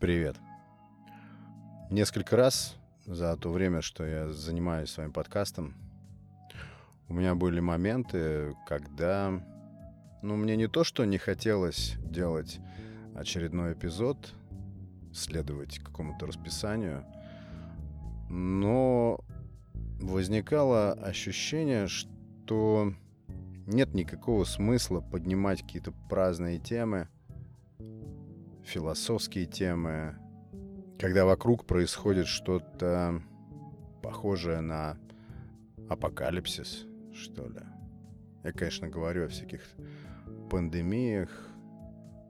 Привет. Несколько раз за то время, что я занимаюсь своим подкастом, у меня были моменты, когда, ну, мне не то, что не хотелось делать очередной эпизод, следовать какому-то расписанию, но возникало ощущение, что нет никакого смысла поднимать какие-то праздные темы, философские темы, когда вокруг происходит что-то похожее на апокалипсис, что ли. Я, конечно, говорю о всяких пандемиях,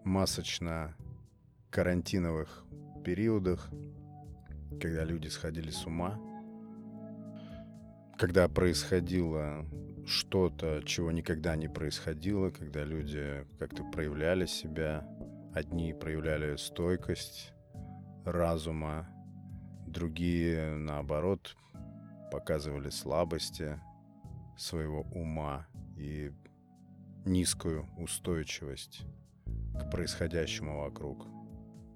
масочно-карантиновых периодах, когда люди сходили с ума, когда происходило что-то, чего никогда не происходило, когда люди как-то проявляли себя. Одни проявляли стойкость разума, другие, наоборот, показывали слабости своего ума и низкую устойчивость к происходящему вокруг.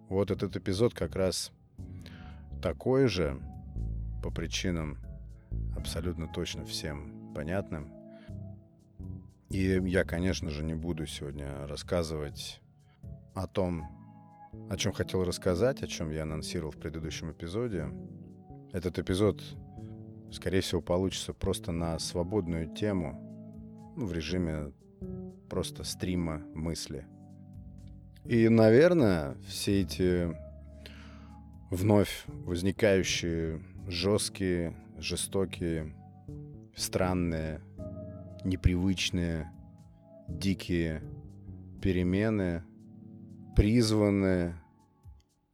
Вот этот эпизод как раз такой же по причинам абсолютно точно всем понятным. И я, конечно же, не буду сегодня рассказывать о том, о чем хотел рассказать, о чем я анонсировал в предыдущем эпизоде. Этот эпизод, скорее всего, получится просто на свободную тему, ну, в режиме просто стрима мысли. И, наверное, все эти вновь возникающие жесткие, жестокие, странные непривычные, дикие перемены призваны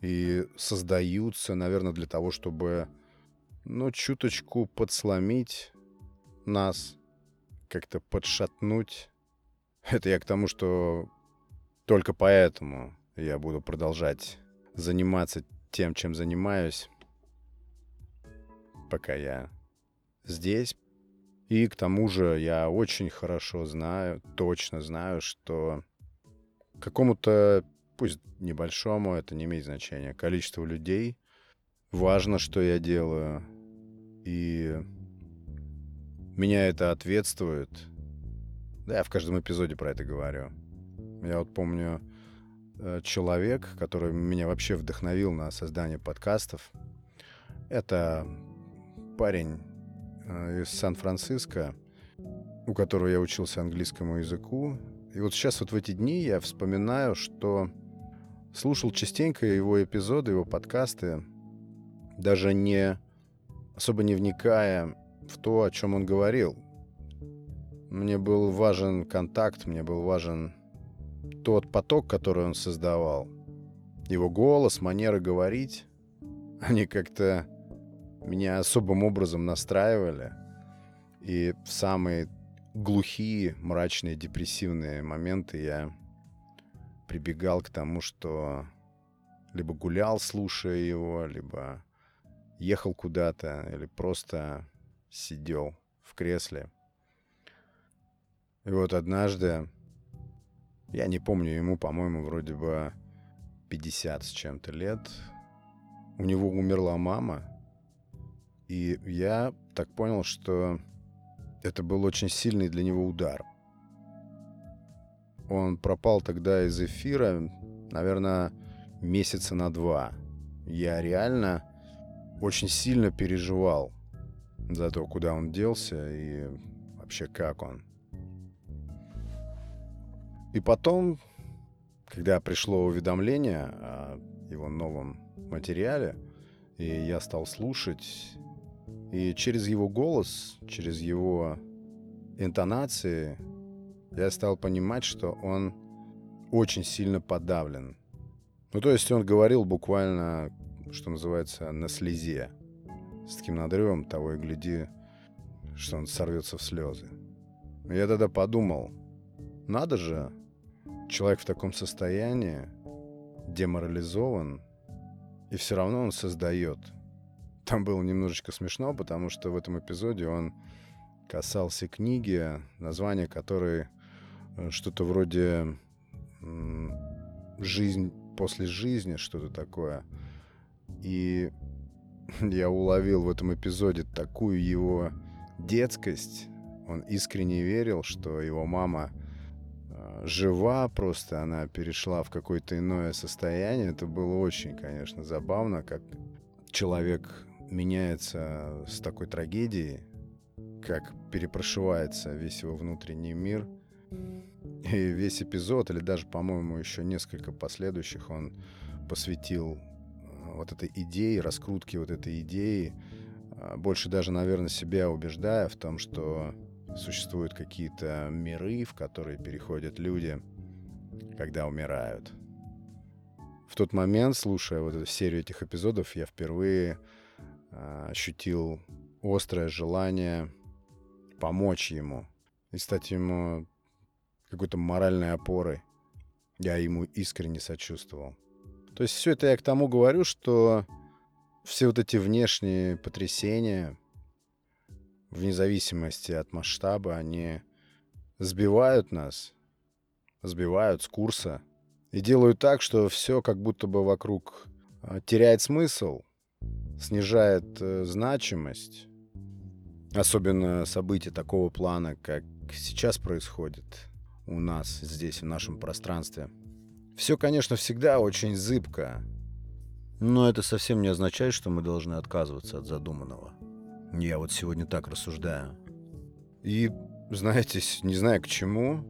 и создаются, наверное, для того, чтобы, ну, чуточку подсломить нас, как-то подшатнуть. Это я к тому, что только поэтому я буду продолжать заниматься тем, чем занимаюсь, пока я здесь, и к тому же я очень хорошо знаю, точно знаю, что какому-то, пусть небольшому, это не имеет значения, количеству людей важно, что я делаю. И меня это ответствует. Да, я в каждом эпизоде про это говорю. Я вот помню э, человек, который меня вообще вдохновил на создание подкастов. Это парень Э, из Сан-Франциско, у которого я учился английскому языку. И вот сейчас вот в эти дни я вспоминаю, что слушал частенько его эпизоды, его подкасты, даже не особо не вникая в то, о чем он говорил. Мне был важен контакт, мне был важен тот поток, который он создавал. Его голос, манера говорить, они как-то меня особым образом настраивали. И в самые глухие, мрачные, депрессивные моменты я прибегал к тому, что либо гулял, слушая его, либо ехал куда-то, или просто сидел в кресле. И вот однажды, я не помню, ему, по-моему, вроде бы 50 с чем-то лет, у него умерла мама, и я так понял, что это был очень сильный для него удар. Он пропал тогда из эфира, наверное, месяца на два. Я реально очень сильно переживал за то, куда он делся и вообще как он. И потом, когда пришло уведомление о его новом материале, и я стал слушать, и через его голос, через его интонации я стал понимать, что он очень сильно подавлен. Ну, то есть он говорил буквально, что называется, на слезе. С таким надрывом того и гляди, что он сорвется в слезы. Я тогда подумал, надо же, человек в таком состоянии, деморализован, и все равно он создает – там было немножечко смешно, потому что в этом эпизоде он касался книги, название которой что-то вроде «Жизнь после жизни, что-то такое. И я уловил в этом эпизоде такую его детскость. Он искренне верил, что его мама э, жива, просто она перешла в какое-то иное состояние. Это было очень, конечно, забавно, как человек меняется с такой трагедией, как перепрошивается весь его внутренний мир. И весь эпизод, или даже, по-моему, еще несколько последующих, он посвятил э, вот этой идее, раскрутке вот этой идеи, а, больше даже, наверное, себя убеждая в том, что существуют какие-то миры, в которые переходят люди, когда умирают. В тот момент, слушая вот эту серию этих эпизодов, я впервые э, ощутил острое желание помочь ему и стать ему какой-то моральной опорой. Я ему искренне сочувствовал. То есть все это я к тому говорю, что все вот эти внешние потрясения, вне зависимости от масштаба, они сбивают нас, сбивают с курса и делают так, что все как будто бы вокруг а, теряет смысл, снижает э, значимость. Особенно события такого плана, как сейчас происходит у нас здесь, в нашем пространстве. Все, конечно, всегда очень зыбко. Но это совсем не означает, что мы должны отказываться от задуманного. Я вот сегодня так рассуждаю. И, знаете, не знаю к чему,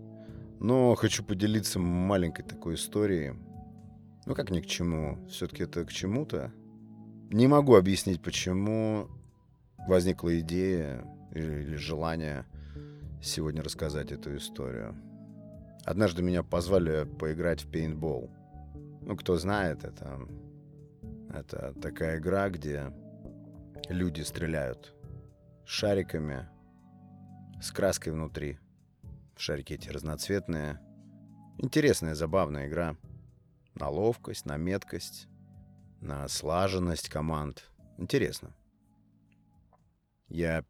но хочу поделиться маленькой такой историей. Ну как ни к чему, все-таки это к чему-то. Не могу объяснить, почему возникла идея или, желание сегодня рассказать эту историю. Однажды меня позвали поиграть в пейнтбол. Ну, кто знает, это, это такая игра, где люди стреляют шариками с краской внутри. Шарики эти разноцветные. Интересная, забавная игра. На ловкость, на меткость, на слаженность команд. Интересно. Я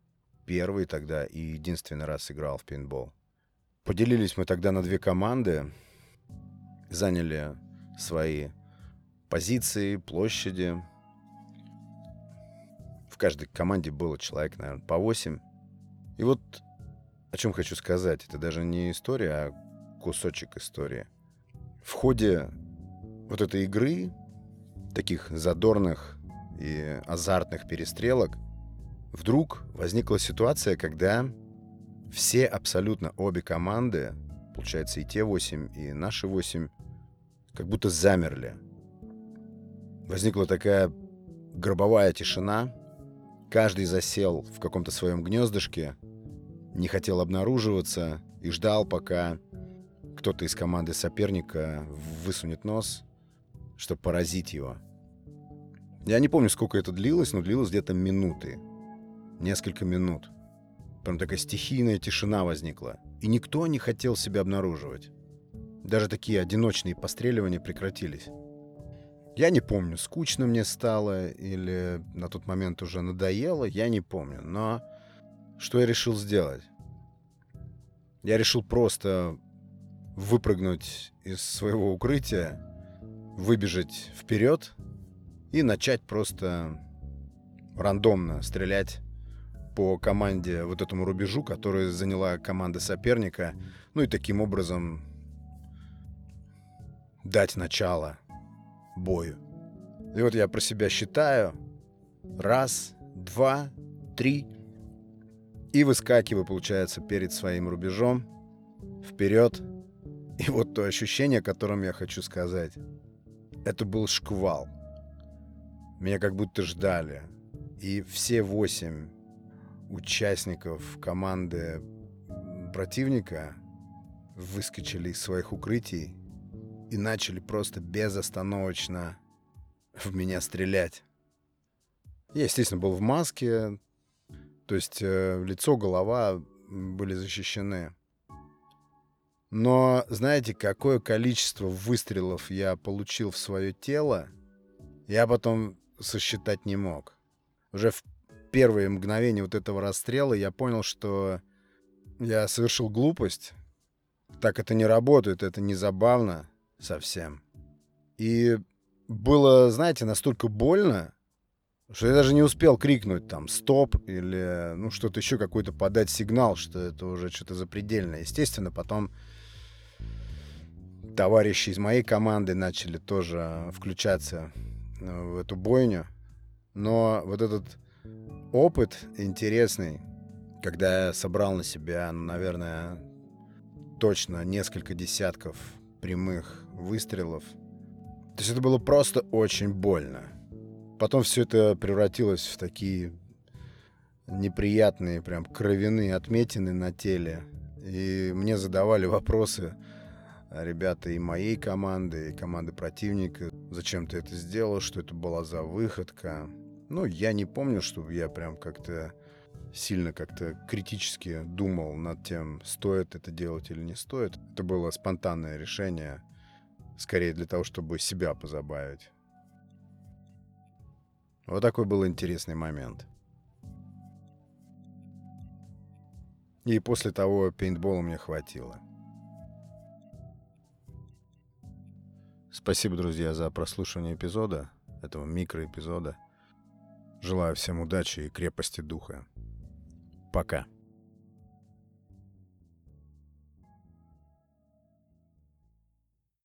первый тогда и единственный раз играл в пейнтбол. Поделились мы тогда на две команды, заняли свои позиции, площади. В каждой команде было человек, наверное, по 8. И вот о чем хочу сказать. Это даже не история, а кусочек истории. В ходе вот этой игры, таких задорных и азартных перестрелок, вдруг возникла ситуация, когда все абсолютно обе команды, получается и те 8, и наши 8, как будто замерли. Возникла такая гробовая тишина. Каждый засел в каком-то своем гнездышке, не хотел обнаруживаться и ждал, пока кто-то из команды соперника высунет нос, чтобы поразить его. Я не помню, сколько это длилось, но длилось где-то минуты. Несколько минут. Прям такая стихийная тишина возникла. И никто не хотел себя обнаруживать. Даже такие одиночные постреливания прекратились. Я не помню, скучно мне стало или на тот момент уже надоело, я не помню. Но что я решил сделать? Я решил просто выпрыгнуть из своего укрытия, выбежать вперед и начать просто рандомно стрелять по команде, вот этому рубежу, который заняла команда соперника, ну и таким образом дать начало бою. И вот я про себя считаю. Раз, два, три. И выскакиваю, получается, перед своим рубежом. Вперед. И вот то ощущение, о котором я хочу сказать. Это был шквал. Меня как будто ждали. И все восемь участников команды противника выскочили из своих укрытий и начали просто безостановочно в меня стрелять. Я, естественно, был в маске, то есть э, лицо, голова были защищены. Но знаете, какое количество выстрелов я получил в свое тело, я потом сосчитать не мог. Уже в первые мгновения вот этого расстрела я понял, что я совершил глупость. Так это не работает, это не забавно совсем. И было, знаете, настолько больно, что я даже не успел крикнуть там «стоп» или ну что-то еще, какой-то подать сигнал, что это уже что-то запредельное. Естественно, потом товарищи из моей команды начали тоже включаться э, в эту бойню. Но вот этот опыт интересный, когда я собрал на себя, ну, наверное, точно несколько десятков прямых выстрелов. То есть это было просто очень больно. Потом все это превратилось в такие неприятные, прям кровяные отметины на теле. И мне задавали вопросы ребята и моей команды, и команды противника. Зачем ты это сделал? Что это была за выходка? Ну, я не помню, чтобы я прям как-то сильно как-то критически думал над тем, стоит это делать или не стоит. Это было спонтанное решение, скорее для того, чтобы себя позабавить. Вот такой был интересный момент. И после того пейнтбола мне хватило. Спасибо, друзья, за прослушивание эпизода, этого микроэпизода. Желаю всем удачи и крепости духа. Пока.